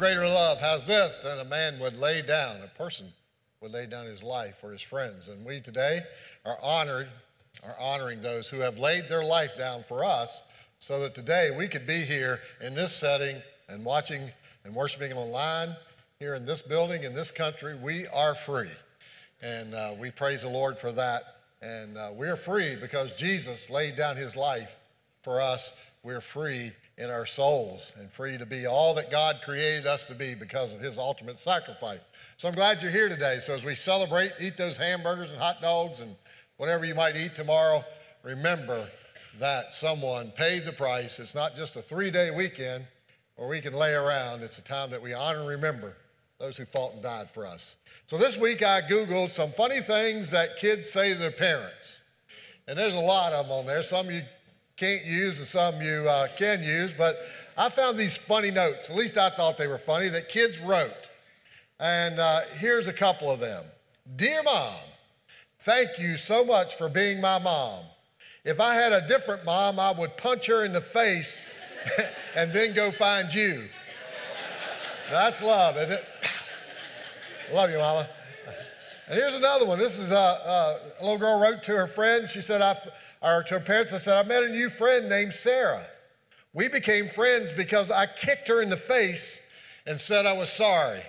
Greater love has this than a man would lay down, a person would lay down his life for his friends. And we today are honored, are honoring those who have laid their life down for us so that today we could be here in this setting and watching and worshiping online here in this building, in this country. We are free. And uh, we praise the Lord for that. And uh, we're free because Jesus laid down his life for us. We're free in our souls and free to be all that God created us to be because of his ultimate sacrifice. So I'm glad you're here today. So as we celebrate, eat those hamburgers and hot dogs and whatever you might eat tomorrow, remember that someone paid the price. It's not just a three day weekend where we can lay around, it's a time that we honor and remember those who fought and died for us. So this week I Googled some funny things that kids say to their parents. And there's a lot of them on there. Some you can't use and some you uh, can use. But I found these funny notes, at least I thought they were funny, that kids wrote. And uh, here's a couple of them Dear mom, thank you so much for being my mom. If I had a different mom, I would punch her in the face and then go find you. That's love, isn't it? love you, mama. And here's another one. This is a, a, a little girl wrote to her friend. She said, I, or to her parents, I said, I met a new friend named Sarah. We became friends because I kicked her in the face and said I was sorry.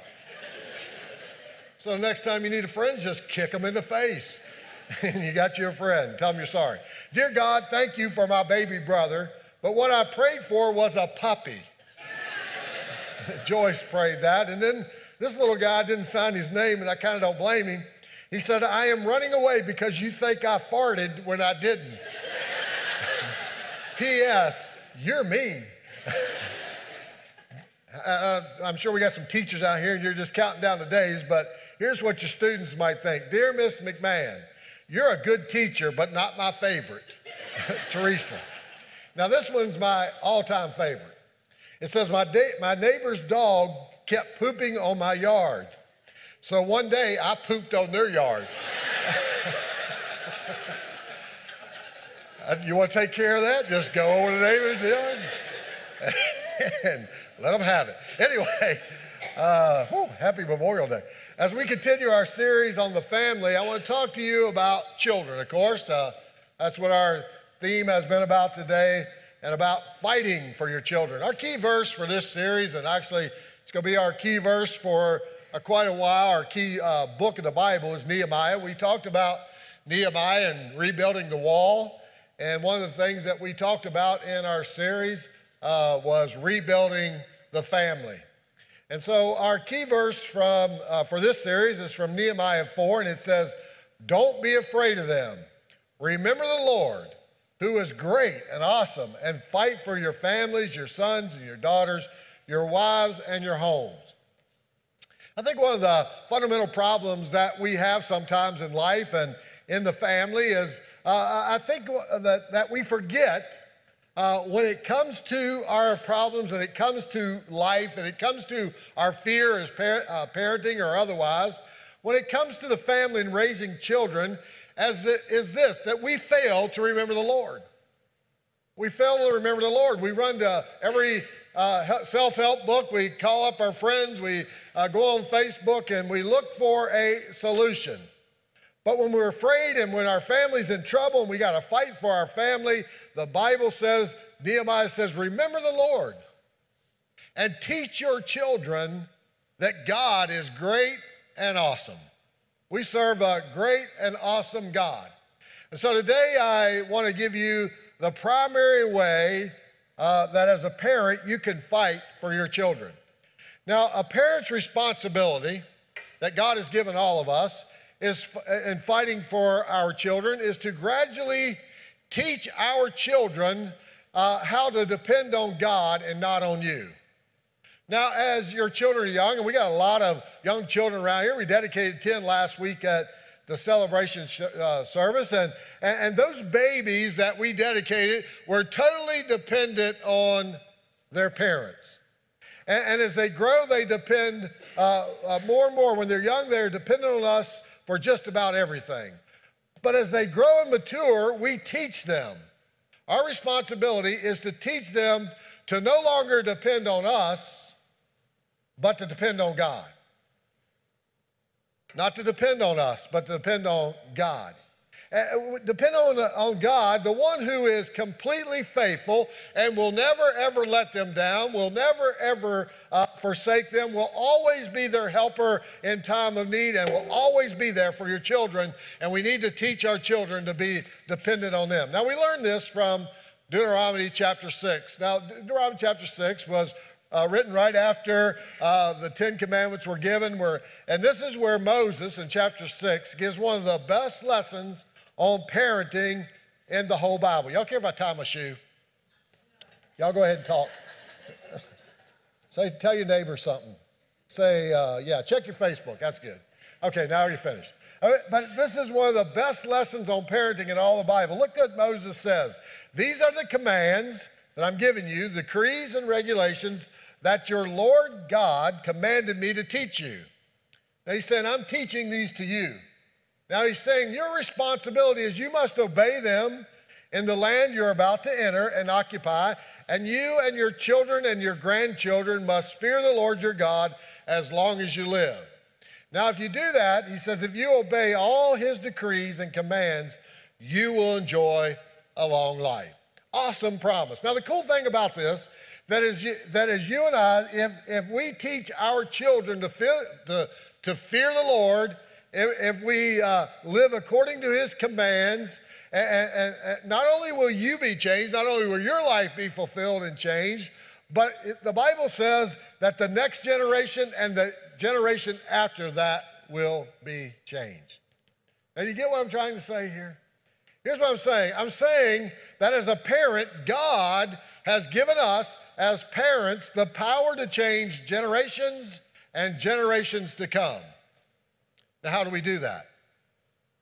so next time you need a friend, just kick them in the face. and you got your friend. Tell them you're sorry. Dear God, thank you for my baby brother, but what I prayed for was a puppy. Joyce prayed that. And then this little guy didn't sign his name, and I kind of don't blame him. He said, I am running away because you think I farted when I didn't. P.S. You're mean. uh, I'm sure we got some teachers out here and you're just counting down the days, but here's what your students might think Dear Miss McMahon, you're a good teacher, but not my favorite. Teresa. Now, this one's my all time favorite. It says, my, da- my neighbor's dog kept pooping on my yard. So one day I pooped on their yard. you want to take care of that? Just go over to the neighbor's yard and let them have it. Anyway, uh, whew, happy Memorial Day. As we continue our series on the family, I want to talk to you about children, of course. Uh, that's what our theme has been about today and about fighting for your children. Our key verse for this series, and actually it's going to be our key verse for quite a while. Our key uh, book of the Bible is Nehemiah. We talked about Nehemiah and rebuilding the wall. And one of the things that we talked about in our series uh, was rebuilding the family. And so our key verse from, uh, for this series is from Nehemiah 4, and it says, Don't be afraid of them. Remember the Lord, who is great and awesome, and fight for your families, your sons and your daughters, your wives and your homes. I think one of the fundamental problems that we have sometimes in life and in the family is uh, I think that, that we forget uh, when it comes to our problems and it comes to life and it comes to our fear as par- uh, parenting or otherwise, when it comes to the family and raising children, as the, is this that we fail to remember the Lord. We fail to remember the Lord. We run to every uh, self help book, we call up our friends, we uh, go on Facebook, and we look for a solution. But when we're afraid and when our family's in trouble and we got to fight for our family, the Bible says, Nehemiah says, remember the Lord and teach your children that God is great and awesome. We serve a great and awesome God. And so today I want to give you the primary way uh, that as a parent you can fight for your children. Now, a parent's responsibility that God has given all of us is in fighting for our children is to gradually teach our children uh, how to depend on God and not on you. Now, as your children are young, and we got a lot of young children around here, we dedicated 10 last week at the celebration sh- uh, service. And, and, and those babies that we dedicated were totally dependent on their parents. And, and as they grow, they depend uh, uh, more and more. When they're young, they're dependent on us for just about everything. But as they grow and mature, we teach them. our responsibility is to teach them to no longer depend on us, but to depend on God. Not to depend on us, but to depend on God. Uh, depend on, on God, the one who is completely faithful and will never ever let them down, will never ever uh, forsake them, will always be their helper in time of need, and will always be there for your children. And we need to teach our children to be dependent on them. Now, we learned this from Deuteronomy chapter 6. Now, Deuteronomy chapter 6 was uh, written right after uh, the Ten Commandments were given. Where, and this is where Moses, in chapter 6, gives one of the best lessons on parenting in the whole Bible. Y'all care if I tie my shoe? Y'all go ahead and talk. Say, tell your neighbor something. Say, uh, yeah, check your Facebook. That's good. Okay, now you're finished. But this is one of the best lessons on parenting in all the Bible. Look what Moses says. These are the commands that I'm giving you, the decrees and regulations that your Lord God commanded me to teach you. Now he's saying, I'm teaching these to you. Now he's saying your responsibility is you must obey them in the land you're about to enter and occupy, and you and your children and your grandchildren must fear the Lord your God as long as you live. Now, if you do that, he says, if you obey all his decrees and commands, you will enjoy a long life. Awesome promise. Now, the cool thing about this, that is, you, that is you and I, if, if we teach our children to fear, to, to fear the Lord if, we uh, live according to his commands, and, and, and, not only will you be changed, not only will your life be fulfilled and changed, but it, the Bible says that the next generation and the generation after that will be changed. And you get what I'm trying to say here? Here's what I'm saying I'm saying that as a parent, God has given us, as parents, the power to change generations and generations to come. Now, how do we do that?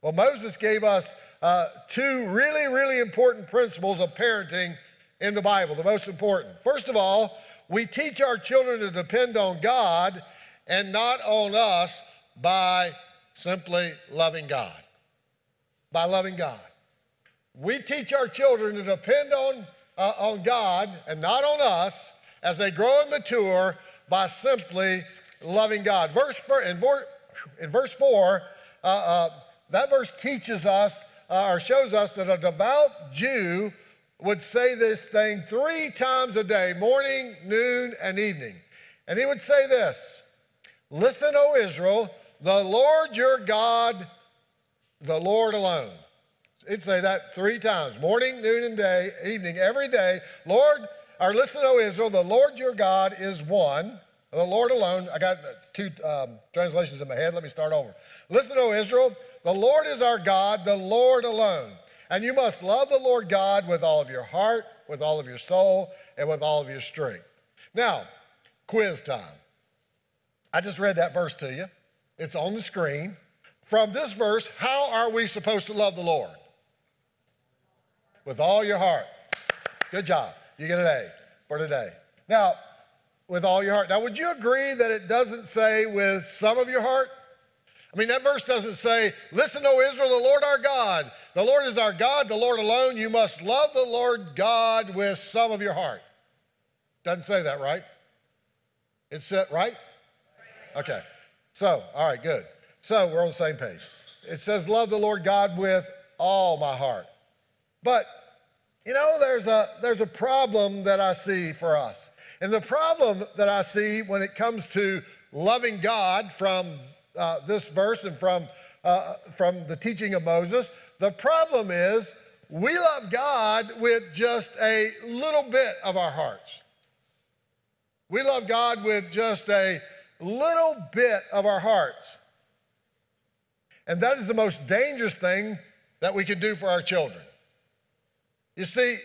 Well, Moses gave us uh, two really, really important principles of parenting in the Bible, the most important. First of all, we teach our children to depend on God and not on us by simply loving God. By loving God. We teach our children to depend on, uh, on God and not on us as they grow and mature by simply loving God. Verse, in in verse 4, uh, uh, that verse teaches us uh, or shows us that a devout Jew would say this thing three times a day morning, noon, and evening. And he would say this Listen, O Israel, the Lord your God, the Lord alone. He'd say that three times morning, noon, and day, evening, every day. Lord, or listen, O Israel, the Lord your God is one. The Lord alone, I got two um, translations in my head. Let me start over. Listen, O Israel, the Lord is our God, the Lord alone. And you must love the Lord God with all of your heart, with all of your soul, and with all of your strength. Now, quiz time. I just read that verse to you. It's on the screen. From this verse, how are we supposed to love the Lord? With all your heart. Good job. You get an A for today. Now, with all your heart. Now, would you agree that it doesn't say with some of your heart? I mean, that verse doesn't say, Listen, O Israel, the Lord our God. The Lord is our God, the Lord alone. You must love the Lord God with some of your heart. Doesn't say that, right? It's set, right? Okay. So, all right, good. So, we're on the same page. It says, Love the Lord God with all my heart. But, you know, there's a, there's a problem that I see for us. And the problem that I see when it comes to loving God from uh, this verse and from, uh, from the teaching of Moses, the problem is we love God with just a little bit of our hearts. We love God with just a little bit of our hearts. And that is the most dangerous thing that we can do for our children. You see,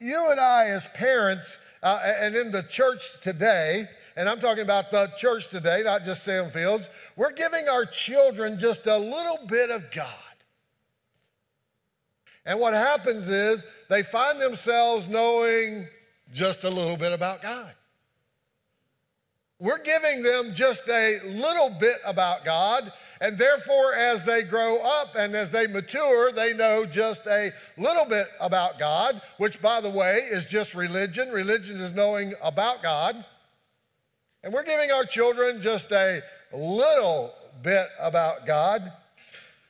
you and I, as parents, uh, and in the church today, and I'm talking about the church today, not just Salem Fields, we're giving our children just a little bit of God. And what happens is they find themselves knowing just a little bit about God. We're giving them just a little bit about God, And therefore, as they grow up and as they mature, they know just a little bit about God, which, by the way, is just religion. Religion is knowing about God. And we're giving our children just a little bit about God,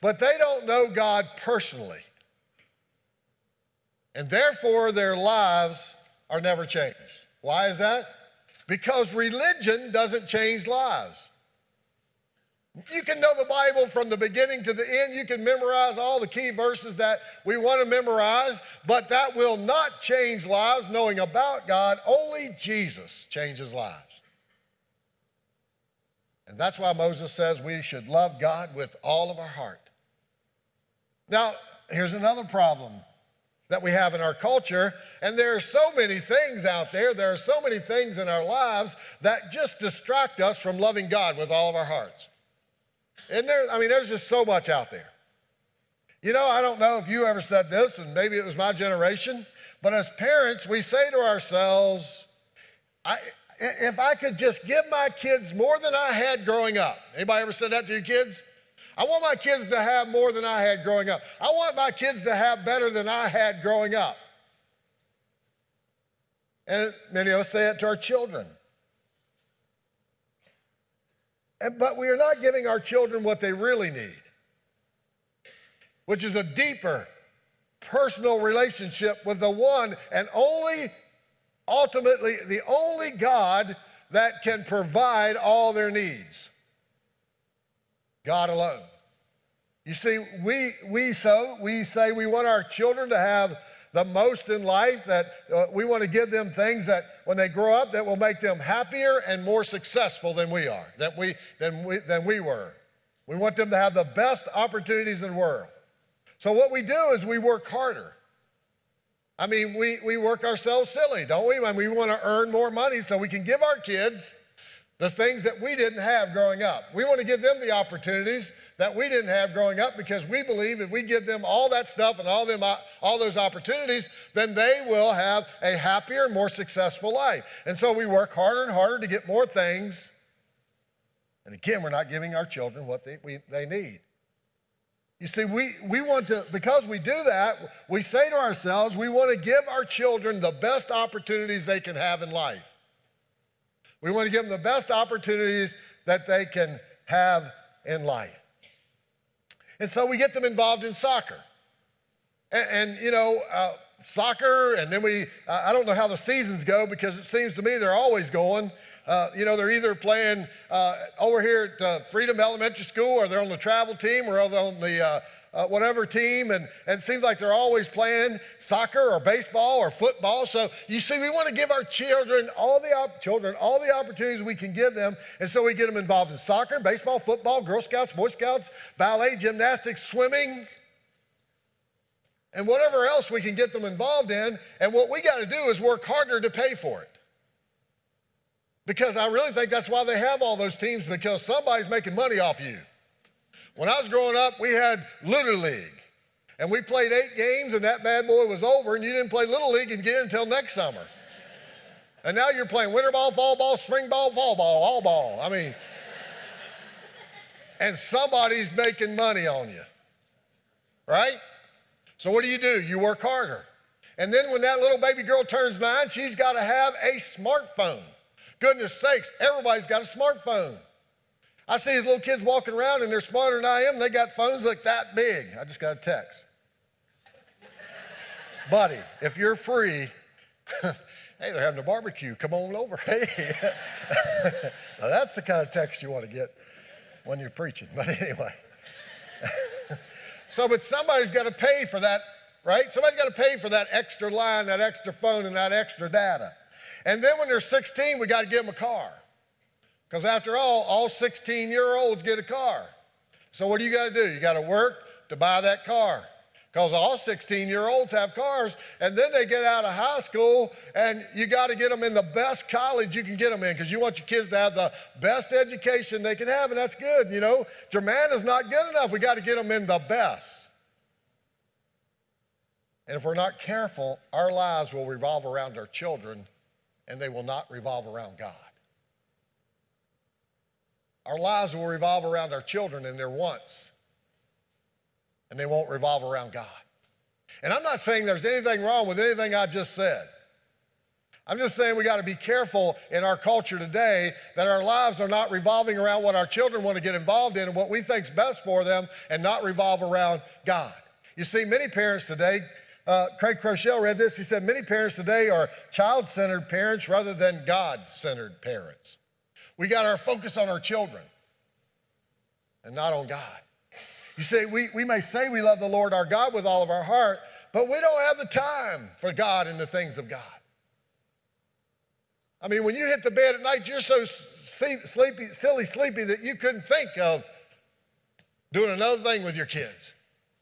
but they don't know God personally. And therefore, their lives are never changed. Why is that? Because religion doesn't change lives. You can know the Bible from the beginning to the end. You can memorize all the key verses that we want to memorize, but that will not change lives knowing about God. Only Jesus changes lives. And that's why Moses says we should love God with all of our heart. Now, here's another problem that we have in our culture, and there are so many things out there, there are so many things in our lives that just distract us from loving God with all of our hearts. And there, I mean, there's just so much out there. You know, I don't know if you ever said this, and maybe it was my generation, but as parents, we say to ourselves, I, if I could just give my kids more than I had growing up. Anybody ever said that to your kids? I want my kids to have more than I had growing up. I want my kids to have better than I had growing up. And many of us say it to our children. But we are not giving our children what they really need, which is a deeper personal relationship with the one and only, ultimately, the only God that can provide all their needs. God alone. You see, we, we so we say we want our children to have the most in life, that uh, we want to give them things that when they grow up that will make them happier and more successful than we are, that we, than, we, than we were. We want them to have the best opportunities in the world. So what we do is we work harder. I mean, we, we work ourselves silly, don't we? When we want to earn more money so we can give our kids the things that we didn't have growing up. We want to give them the opportunities that we didn't have growing up because we believe if we give them all that stuff and all them all those opportunities, then they will have a happier, more successful life. And so we work harder and harder to get more things. And again, we're not giving our children what they, we, they need. You see, we, we want to, because we do that, we say to ourselves, we want to give our children the best opportunities they can have in life. We want to give them the best opportunities that they can have in life. And so we get them involved in soccer. And, and you know, uh, soccer, and then we, uh, I don't know how the seasons go because it seems to me they're always going. Uh, you know, they're either playing uh, over here at uh, Freedom Elementary School or they're on the travel team or they're on the uh, whatever team, and, and it seems like they're always playing soccer or baseball or football. So you see, we want to give our children all the op- children all the opportunities we can give them, and so we get them involved in soccer, baseball, football, Girl Scouts, Boy Scouts, ballet, gymnastics, swimming. And whatever else we can get them involved in, and what we got to do is work harder to pay for it. Because I really think that's why they have all those teams, because somebody's making money off you. When I was growing up, we had Little League. And we played eight games, and that bad boy was over, and you didn't play Little League again until next summer. And now you're playing winter ball, fall ball, spring ball, fall ball, all ball. I mean, and somebody's making money on you, right? So what do you do? You work harder. And then when that little baby girl turns nine, she's got to have a smartphone. Goodness sakes, everybody's got a smartphone. I see these little kids walking around and they're smarter than I am. They got phones like that big. I just got a text. Buddy, if you're free, hey, they're having a barbecue. Come on over. Hey. now that's the kind of text you want to get when you're preaching. But anyway. so, but somebody's got to pay for that, right? Somebody's got to pay for that extra line, that extra phone, and that extra data. And then when they're 16, we got to give them a car. Because after all, all 16 year olds get a car. So what do you got to do? You got to work to buy that car. Because all 16 year olds have cars, and then they get out of high school, and you got to get them in the best college you can get them in because you want your kids to have the best education they can have, and that's good. You know, Germanna is not good enough. We got to get them in the best. And if we're not careful, our lives will revolve around our children, and they will not revolve around God. Our lives will revolve around our children and their wants, and they won't revolve around God. And I'm not saying there's anything wrong with anything I just said. I'm just saying we got to be careful in our culture today that our lives are not revolving around what our children want to get involved in and what we think's best for them and not revolve around God. You see, many parents today, uh, Craig Groeschel read this, he said, many parents today are child centered parents rather than God centered parents. We got our focus on our children and not on God. You see, we, we may say we love the Lord our God with all of our heart, but we don't have the time for God and the things of God. I mean, when you hit the bed at night, you're so sleepy, silly, sleepy that you couldn't think of doing another thing with your kids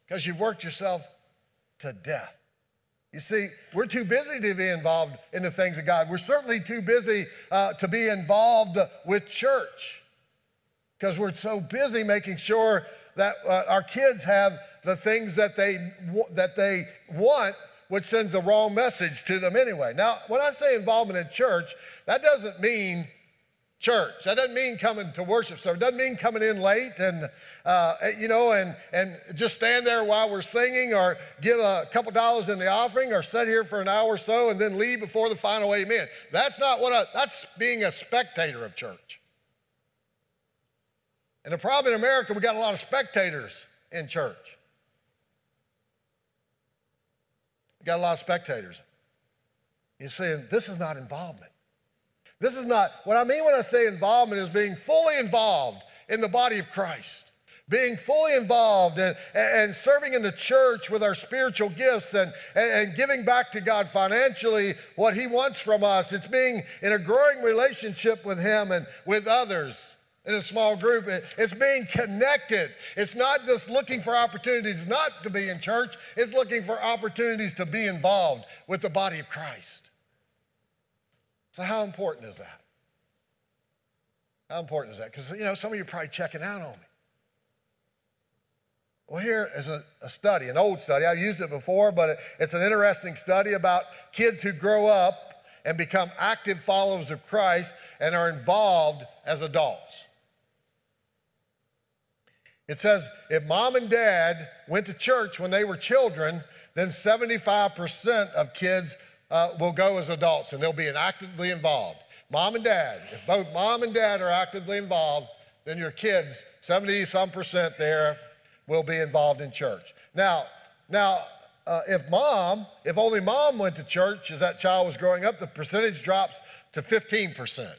because you've worked yourself to death. You see, we're too busy to be involved in the things of God. We're certainly too busy uh, to be involved with church because we're so busy making sure that uh, our kids have the things that they, that they want which sends the wrong message to them anyway. Now, when I say involvement in church, that doesn't mean church. That doesn't mean coming to worship service. It doesn't mean coming in late and uh, you know and and just stand there while we're singing, or give a couple dollars in the offering, or sit here for an hour or so and then leave before the final amen. That's not what. I, that's being a spectator of church. And the problem in America, we got a lot of spectators in church. We got a lot of spectators. You're saying this is not involvement. This is not, what I mean when I say involvement is being fully involved in the body of Christ, being fully involved and, and serving in the church with our spiritual gifts and, and, and giving back to God financially what He wants from us. It's being in a growing relationship with Him and with others in a small group. It's being connected. It's not just looking for opportunities not to be in church, it's looking for opportunities to be involved with the body of Christ. So, how important is that? How important is that? Because, you know, some of you are probably checking out on me. Well, here is a, a, study, an old study. I've used it before, but it's an interesting study about kids who grow up and become active followers of Christ and are involved as adults. It says if mom and dad went to church when they were children, then 75% of kids uh, will go as adults and they'll be actively involved. Mom and dad, if both mom and dad are actively involved, then your kids, 70 some percent there, will be involved in church. Now, now, uh, if mom, if only mom went to church as that child was growing up, the percentage drops to 15%.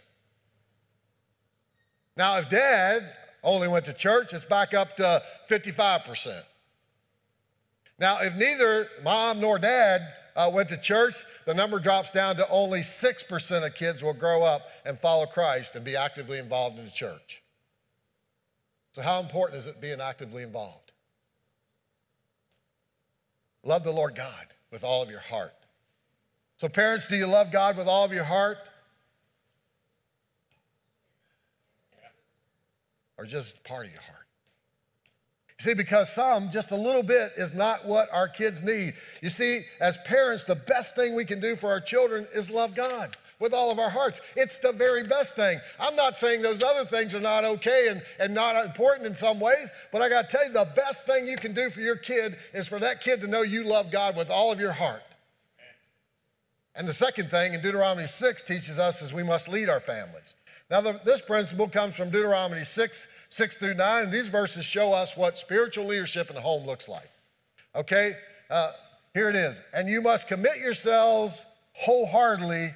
Now, if dad only went to church, it's back up to 55%. Now, if neither mom nor dad uh, went to church, the number drops down to only 6% of kids will grow up and follow Christ and be actively involved in the church. So, how important is it being actively involved? Love the Lord God with all of your heart. So, parents, do you love God with all of your heart? or just part of your heart. See, because some, just a little bit, is not what our kids need. You see, as parents, the best thing we can do for our children is love God with all of our hearts. It's the very best thing. I'm not saying those other things are not okay and, and not important in some ways, but I got to tell you, the best thing you can do for your kid is for that kid to know you love God with all of your heart. And the second thing in Deuteronomy 6 teaches us is we must lead our families. Now, the, this principle comes from Deuteronomy 6, 6 through 9, and these verses show us what spiritual leadership in the home looks like. Okay? Uh, here it is. And you must commit yourselves wholeheartedly,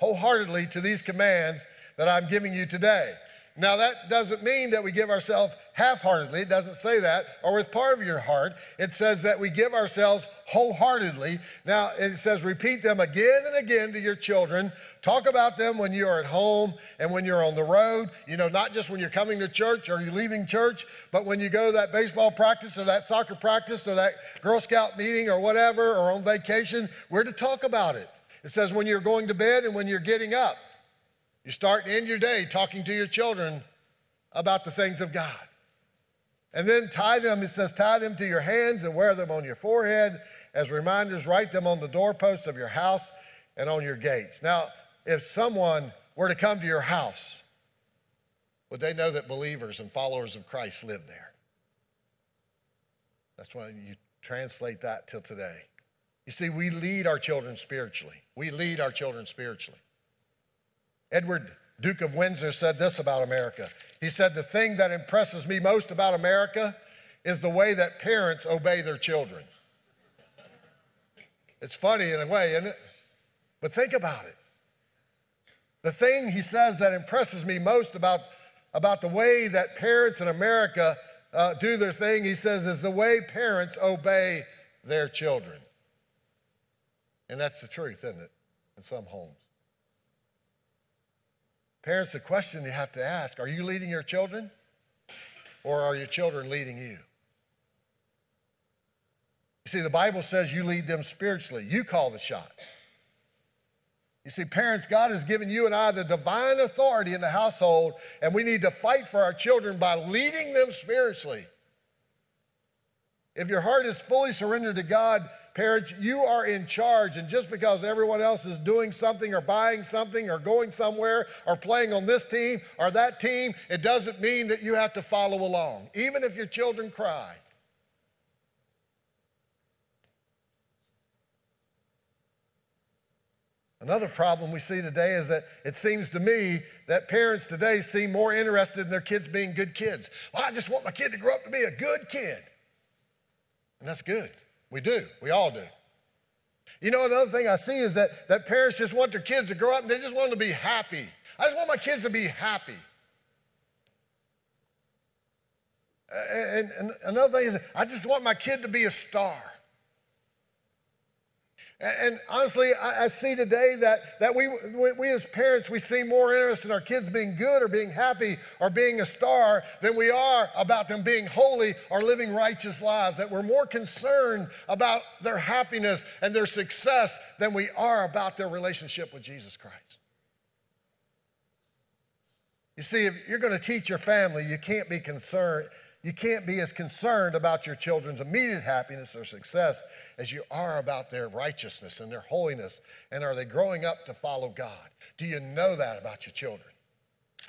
wholeheartedly to these commands that I'm giving you today. Now, that doesn't mean that we give ourselves half heartedly. It doesn't say that, or with part of your heart. It says that we give ourselves wholeheartedly. Now, it says repeat them again and again to your children. Talk about them when you're at home and when you're on the road. You know, not just when you're coming to church or you're leaving church, but when you go to that baseball practice or that soccer practice or that Girl Scout meeting or whatever, or on vacation. We're to talk about it. It says when you're going to bed and when you're getting up. You start and end your day talking to your children about the things of God. And then tie them, it says, tie them to your hands and wear them on your forehead as reminders. Write them on the doorposts of your house and on your gates. Now, if someone were to come to your house would they know that believers and followers of Christ live there? That's why you translate that till today. You see, we lead our children spiritually. We lead our children spiritually. Edward, Duke of Windsor, said this about America. He said, The thing that impresses me most about America is the way that parents obey their children. It's funny in a way, isn't it? But think about it. The thing he says that impresses me most about, about the way that parents in America uh, do their thing, he says, is the way parents obey their children. And that's the truth, isn't it? In some homes. Parents, the question you have to ask are you leading your children or are your children leading you? You see, the Bible says you lead them spiritually, you call the shots. You see, parents, God has given you and I the divine authority in the household, and we need to fight for our children by leading them spiritually. If your heart is fully surrendered to God, parents, you are in charge. And just because everyone else is doing something or buying something or going somewhere or playing on this team or that team, it doesn't mean that you have to follow along, even if your children cry. Another problem we see today is that it seems to me that parents today seem more interested in their kids being good kids. Well, I just want my kid to grow up to be a good kid. And that's good. We do. We all do. You know, another thing I see is that, that parents just want their kids to grow up and they just want them to be happy. I just want my kids to be happy. And, and another thing is, I just want my kid to be a star. And honestly, I see today that, that we, we as parents, we see more interest in our kids being good or being happy or being a star than we are about them being holy or living righteous lives. That we're more concerned about their happiness and their success than we are about their relationship with Jesus Christ. You see, if you're going to teach your family, you can't be concerned you can't be as concerned about your children's immediate happiness or success as you are about their righteousness and their holiness. And are they growing up to follow God? Do you know that about your children?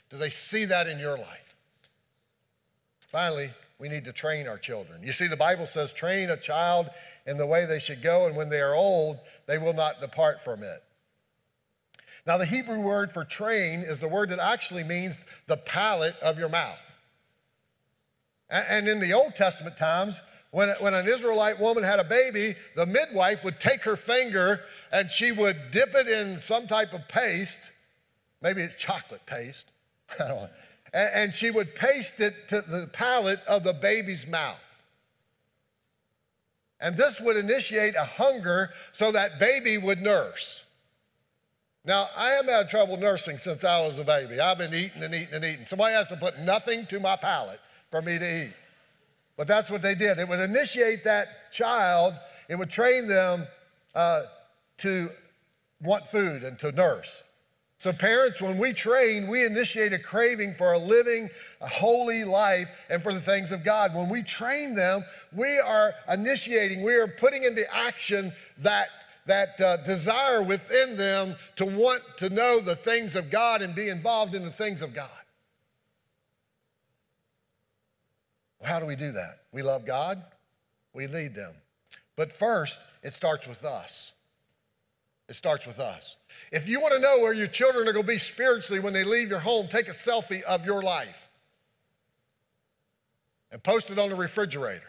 Do they see that in your life? Finally, we need to train our children. You see, the Bible says, train a child in the way they should go, and when they are old, they will not depart from it. Now, the Hebrew word for train is the word that actually means the palate of your mouth. And in the Old Testament times, when, when an Israelite woman had a baby, the midwife would take her finger and she would dip it in some type of paste. Maybe it's chocolate paste. I don't know. And, and she would paste it to the palate of the baby's mouth. And this would initiate a hunger so that baby would nurse. Now, I haven't had trouble nursing since I was a baby. I've been eating and eating and eating. Somebody has to put nothing to my palate for me to eat. But that's what they did. It would initiate that child, it would train them uh, to want food and to nurse. So, parents, when we train, we initiate a craving for a living, a holy life and for the things of God. When we train them, we are initiating, we are putting into action that, that uh, desire within them to want to know the things of God and be involved in the things of God. How do we do that? We love God, we lead them. But first, it starts with us. It starts with us. If you want to know where your children are going to be spiritually when they leave your home, take a selfie of your life and post it on the refrigerator.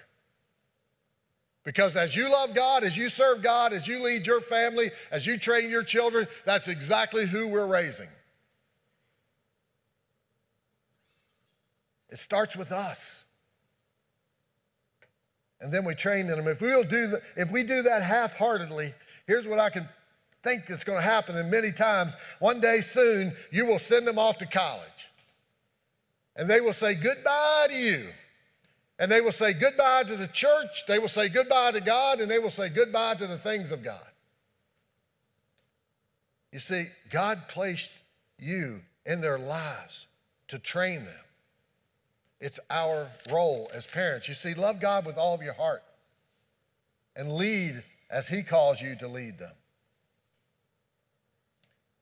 Because as you love God, as you serve God, as you lead your family, as you train your children, that's exactly who we're raising. It starts with us and then we train them. If we'll do the, if we do that half-heartedly, here's what I can think that's going to happen. And many times, one day soon, you will send them off to college, and they will say goodbye to you, and they will say goodbye to the church. They will say goodbye to God, and they will say goodbye to the things of God. You see, God placed you in their lives to train them. It's our role as parents. You see, love God with all of your heart and lead as He calls you to lead them.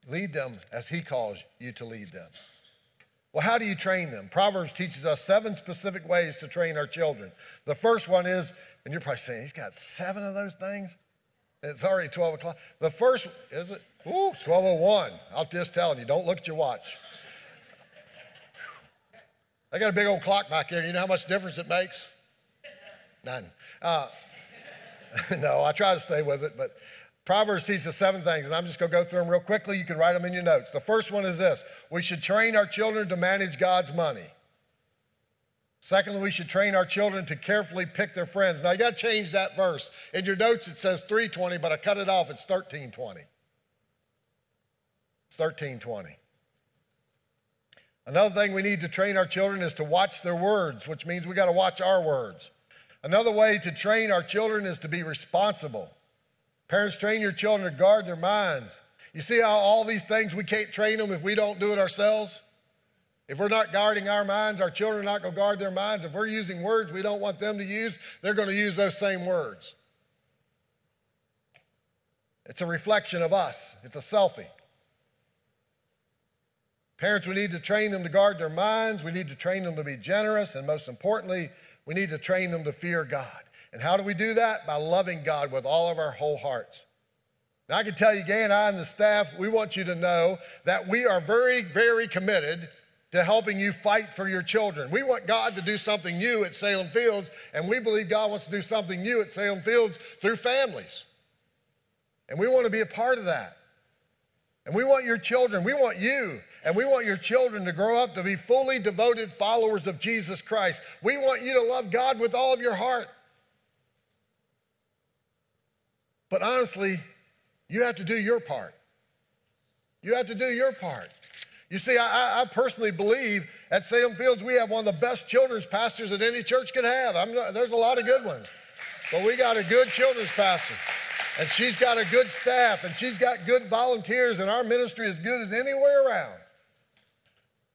Lead them as He calls you to lead them. Well, how do you train them? Proverbs teaches us seven specific ways to train our children. The first one is, and you're probably saying, he's got seven of those things? It's already 12 o'clock. The first, is it? Ooh, 1201. I'm just telling you, don't look at your watch. I got a big old clock back there. You know how much difference it makes? None. Uh, no, I try to stay with it, but Proverbs teaches seven things, and I'm just going to go through them real quickly. You can write them in your notes. The first one is this we should train our children to manage God's money. Secondly, we should train our children to carefully pick their friends. Now, you got to change that verse. In your notes, it says 320, but I cut it off. It's 1320. It's 1320. Another thing we need to train our children is to watch their words, which means we got to watch our words. Another way to train our children is to be responsible. Parents, train your children to guard their minds. You see how all these things we can't train them if we don't do it ourselves? If we're not guarding our minds, our children are not going to guard their minds. If we're using words we don't want them to use, they're going to use those same words. It's a reflection of us, it's a selfie. Parents, we need to train them to guard their minds. We need to train them to be generous. And most importantly, we need to train them to fear God. And how do we do that? By loving God with all of our whole hearts. Now, I can tell you, Gay and I and the staff, we want you to know that we are very, very committed to helping you fight for your children. We want God to do something new at Salem Fields, and we believe God wants to do something new at Salem Fields through families. And we want to be a part of that. And we want your children, we want you, and we want your children to grow up to be fully devoted followers of Jesus Christ. We want you to love God with all of your heart. But honestly, you have to do your part. You have to do your part. You see, I, I, personally believe at Salem Fields we have one of the best children's pastors that any church could have. Not, there's a lot of good ones, but we got a good children's pastor. And she's got a good staff and she's got good volunteers, and our ministry is good as anywhere around.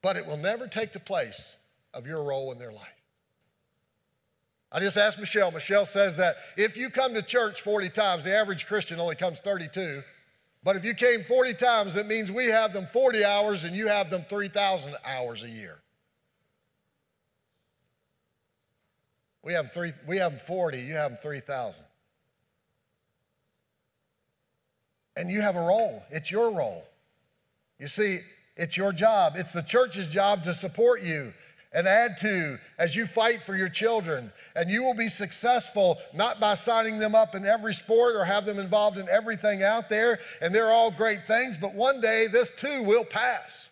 But it will never take the place of your role in their life. I just asked Michelle. Michelle says that if you come to church 40 times, the average Christian only comes 32. But if you came 40 times, it means we have them 40 hours and you have them 3,000 hours a year. We have, three, we have them 40, you have them 3,000. And you have a role. It's your role. You see, it's your job. It's the church's job to support you and add to as you fight for your children. And you will be successful not by signing them up in every sport or have them involved in everything out there. And they're all great things, but one day this too will pass.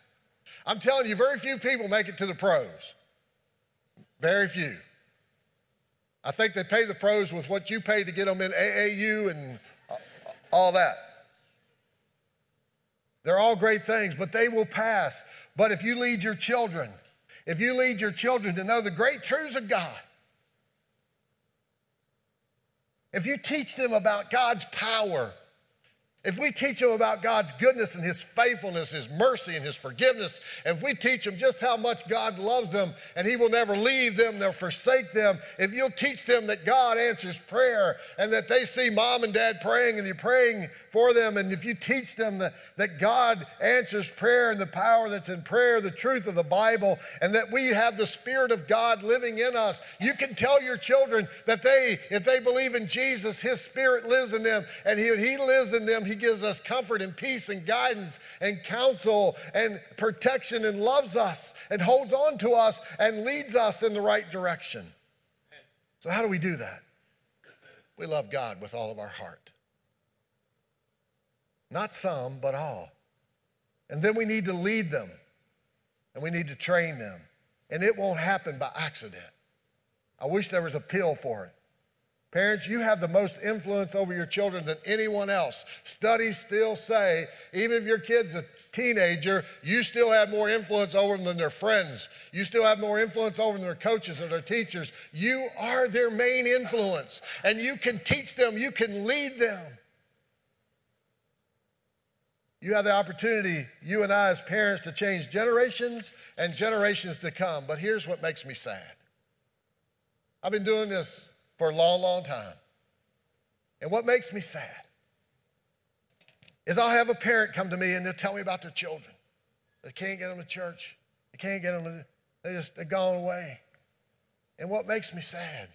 I'm telling you, very few people make it to the pros. Very few. I think they pay the pros with what you pay to get them in AAU and all that. They're all great things, but they will pass. But if you lead your children, if you lead your children to know the great truths of God, if you teach them about God's power, if we teach them about God's goodness and His faithfulness, His mercy and His forgiveness, and if we teach them just how much God loves them and He will never leave them nor forsake them, if you'll teach them that God answers prayer and that they see mom and dad praying and you're praying for them, and if you teach them that, that God answers prayer and the power that's in prayer, the truth of the Bible, and that we have the Spirit of God living in us, you can tell your children that they, if they believe in Jesus, His Spirit lives in them, and He, he lives in them he gives us comfort and peace and guidance and counsel and protection and loves us and holds on to us and leads us in the right direction. So, how do we do that? We love God with all of our heart. Not some, but all. And then we need to lead them and we need to train them. And it won't happen by accident. I wish there was a pill for it. Parents, you have the most influence over your children than anyone else. Studies still say, even if your kid's a teenager, you still have more influence over them than their friends. You still have more influence over their coaches or their teachers. You are their main influence, and you can teach them, you can lead them. You have the opportunity, you and I as parents, to change generations and generations to come. But here's what makes me sad. I've been doing this for a long, long time. And what makes me sad is I'll have a parent come to me and they'll tell me about their children. They can't get them to church. They can't get them. To, they just, they're gone away. And what makes me sad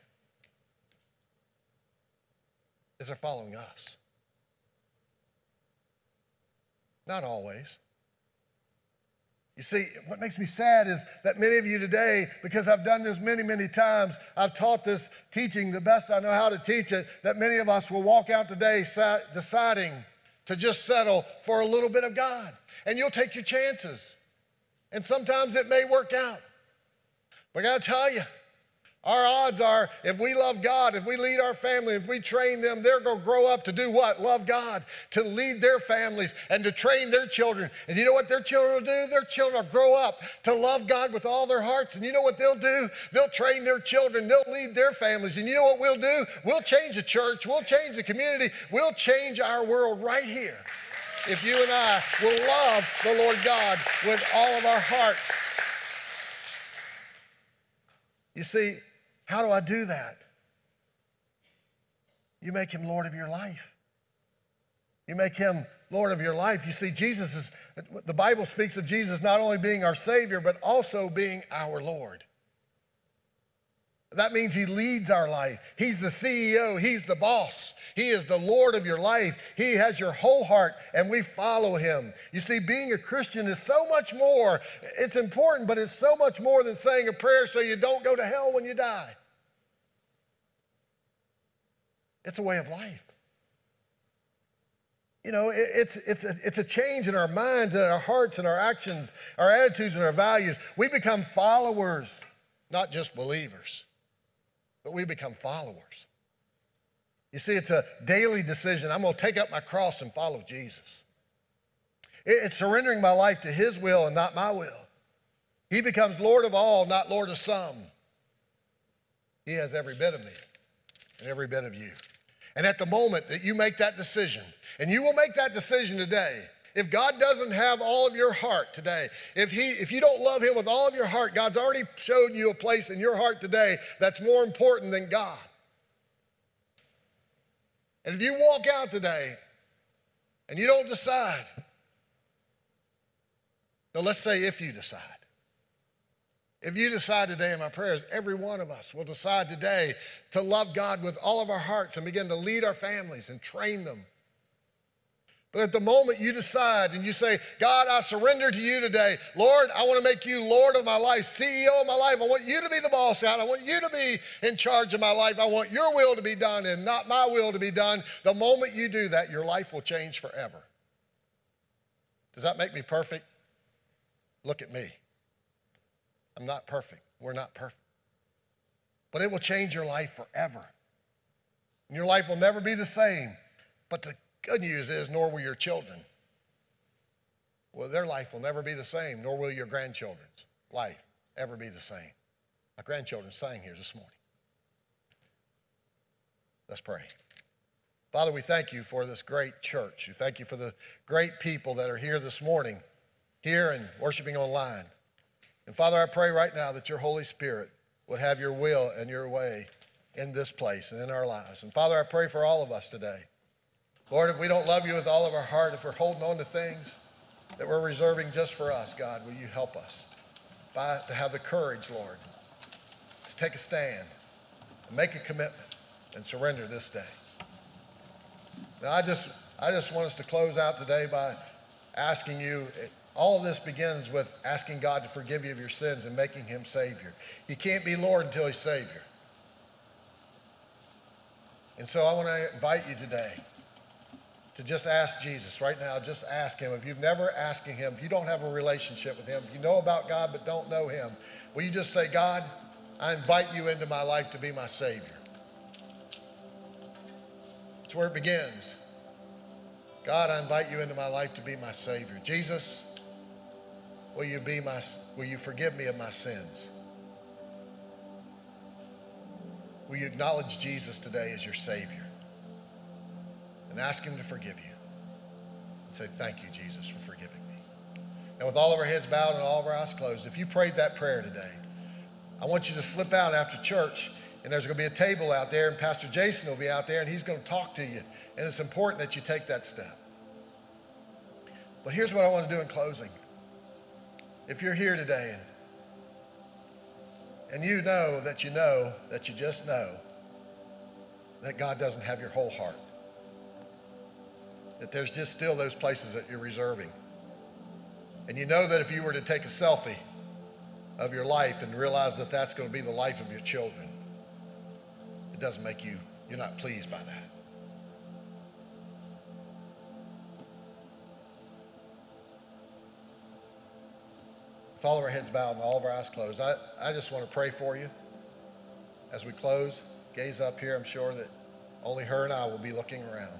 is they're following us. Not always. You see, what makes me sad is that many of you today, because I've done this many, many times, I've taught this teaching the best I know how to teach it, that many of us will walk out today deciding to just settle for a little bit of God. And you'll take your chances. And sometimes it may work out. But I gotta tell you, our odds are if we love God, if we lead our family, if we train them, they're going to grow up to do what? Love God, to lead their families and to train their children. And you know what their children will do? Their children will grow up to love God with all their hearts. And you know what they'll do? They'll train their children, they'll lead their families. And you know what we'll do? We'll change the church, we'll change the community, we'll change our world right here. If you and I will love the Lord God with all of our hearts. You see, how do I do that? You make him Lord of your life. You make him Lord of your life. You see, Jesus is, the Bible speaks of Jesus not only being our Savior, but also being our Lord. That means He leads our life. He's the CEO, He's the boss. He is the Lord of your life. He has your whole heart, and we follow Him. You see, being a Christian is so much more. It's important, but it's so much more than saying a prayer so you don't go to hell when you die. It's a way of life. You know, it's, it's, a, it's a change in our minds and our hearts and our actions, our attitudes and our values. We become followers, not just believers but we become followers. You see, it's a daily decision. I'm going to take up my cross and follow Jesus. It's surrendering my life to His will and not my will. He becomes Lord of all, not Lord of some. He has every bit of me and every bit of you. And at the moment that you make that decision, and you will make that decision today, if God doesn't have all of your heart today, if, he, if you don't love Him with all of your heart, God's already showed you a place in your heart today that's more important than God. And if you walk out today and you don't decide, now let's say if you decide. If you decide today in my prayers, every one of us will decide today to love God with all of our hearts and begin to lead our families and train them but at the moment you decide and you say, God, I surrender to you today. Lord, I want to make you Lord of my life, CEO of my life. I want you to be the boss out. I want you to be in charge of my life. I want your will to be done and not my will to be done. The moment you do that, your life will change forever. Does that make me perfect? Look at me. I'm not perfect. We're not perfect. But it will change your life forever. And your life will never be the same. But the Good news is, nor will your children. Well, their life will never be the same, nor will your grandchildren's life ever be the same. My grandchildren sang here this morning. Let's pray. Father, we thank you for this great church. We thank you for the great people that are here this morning, here and worshiping online. And Father, I pray right now that your Holy Spirit would have your will and your way in this place and in our lives. And Father, I pray for all of us today. Lord, if we don't love you with all of our heart, if we're holding on to things that we're reserving just for us, God, will you help us by, to have the courage, Lord, to take a stand, make a commitment, and surrender this day. Now, I just, I just want us to close out today by asking you. All of this begins with asking God to forgive you of your sins and making him Savior. You can't be Lord until he's Savior. And so I want to invite you today to just ask Jesus right now. Just ask him. If you've never asked him, if you don't have a relationship with him, if you know about God but don't know him, will you just say, God, I invite you into my life to be my Savior? That's where it begins. God, I invite you into my life to be my Savior. Jesus, will you be my, will you forgive me of my sins? Will you acknowledge Jesus today as your Savior? And ask Him to forgive you. And say, Thank you, Jesus, for forgiving me. And with all of our heads bowed and all of our eyes closed, if you prayed that prayer today, I want you to slip out after church, and there's going to be a table out there, and Pastor Jason will be out there, and he's going to talk to you. And it's important that you take that step. But here's what I want to do in closing. If you're here today and And you know that you know that you just know that God doesn't have your whole heart. That there's just still those places that you're reserving. And you know that if you were to take a selfie of your life and realize that that's going to be the life of your children, it doesn't make you, you're not pleased by that. With all of our heads bowed and all of our eyes closed, I, I just want to pray for you as we close. Gaze up here. I'm sure that only her and I will be looking around.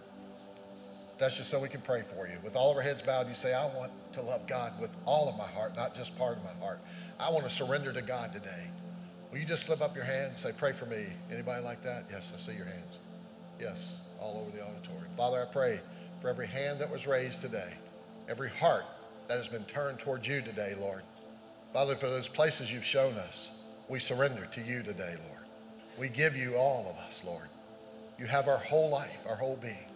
That's just so we can pray for you. With all of our heads bowed, you say, I want to love God with all of my heart, not just part of my heart. I want to surrender to God today. Will you just slip up your hand and say, Pray for me? Anybody like that? Yes, I see your hands. Yes, all over the auditorium. Father, I pray for every hand that was raised today, every heart that has been turned towards you today, Lord. Father, for those places you've shown us, we surrender to you today, Lord. We give you all of us, Lord. You have our whole life, our whole being.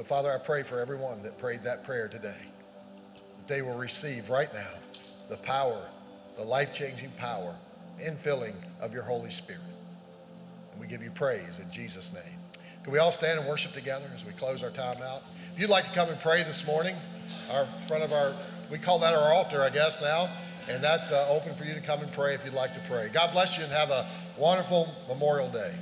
So, Father, I pray for everyone that prayed that prayer today, that they will receive right now the power, the life changing power, infilling of your Holy Spirit. And we give you praise in Jesus' name. Can we all stand and worship together as we close our time out? If you'd like to come and pray this morning, our front of our, we call that our altar, I guess, now. And that's uh, open for you to come and pray if you'd like to pray. God bless you and have a wonderful Memorial Day.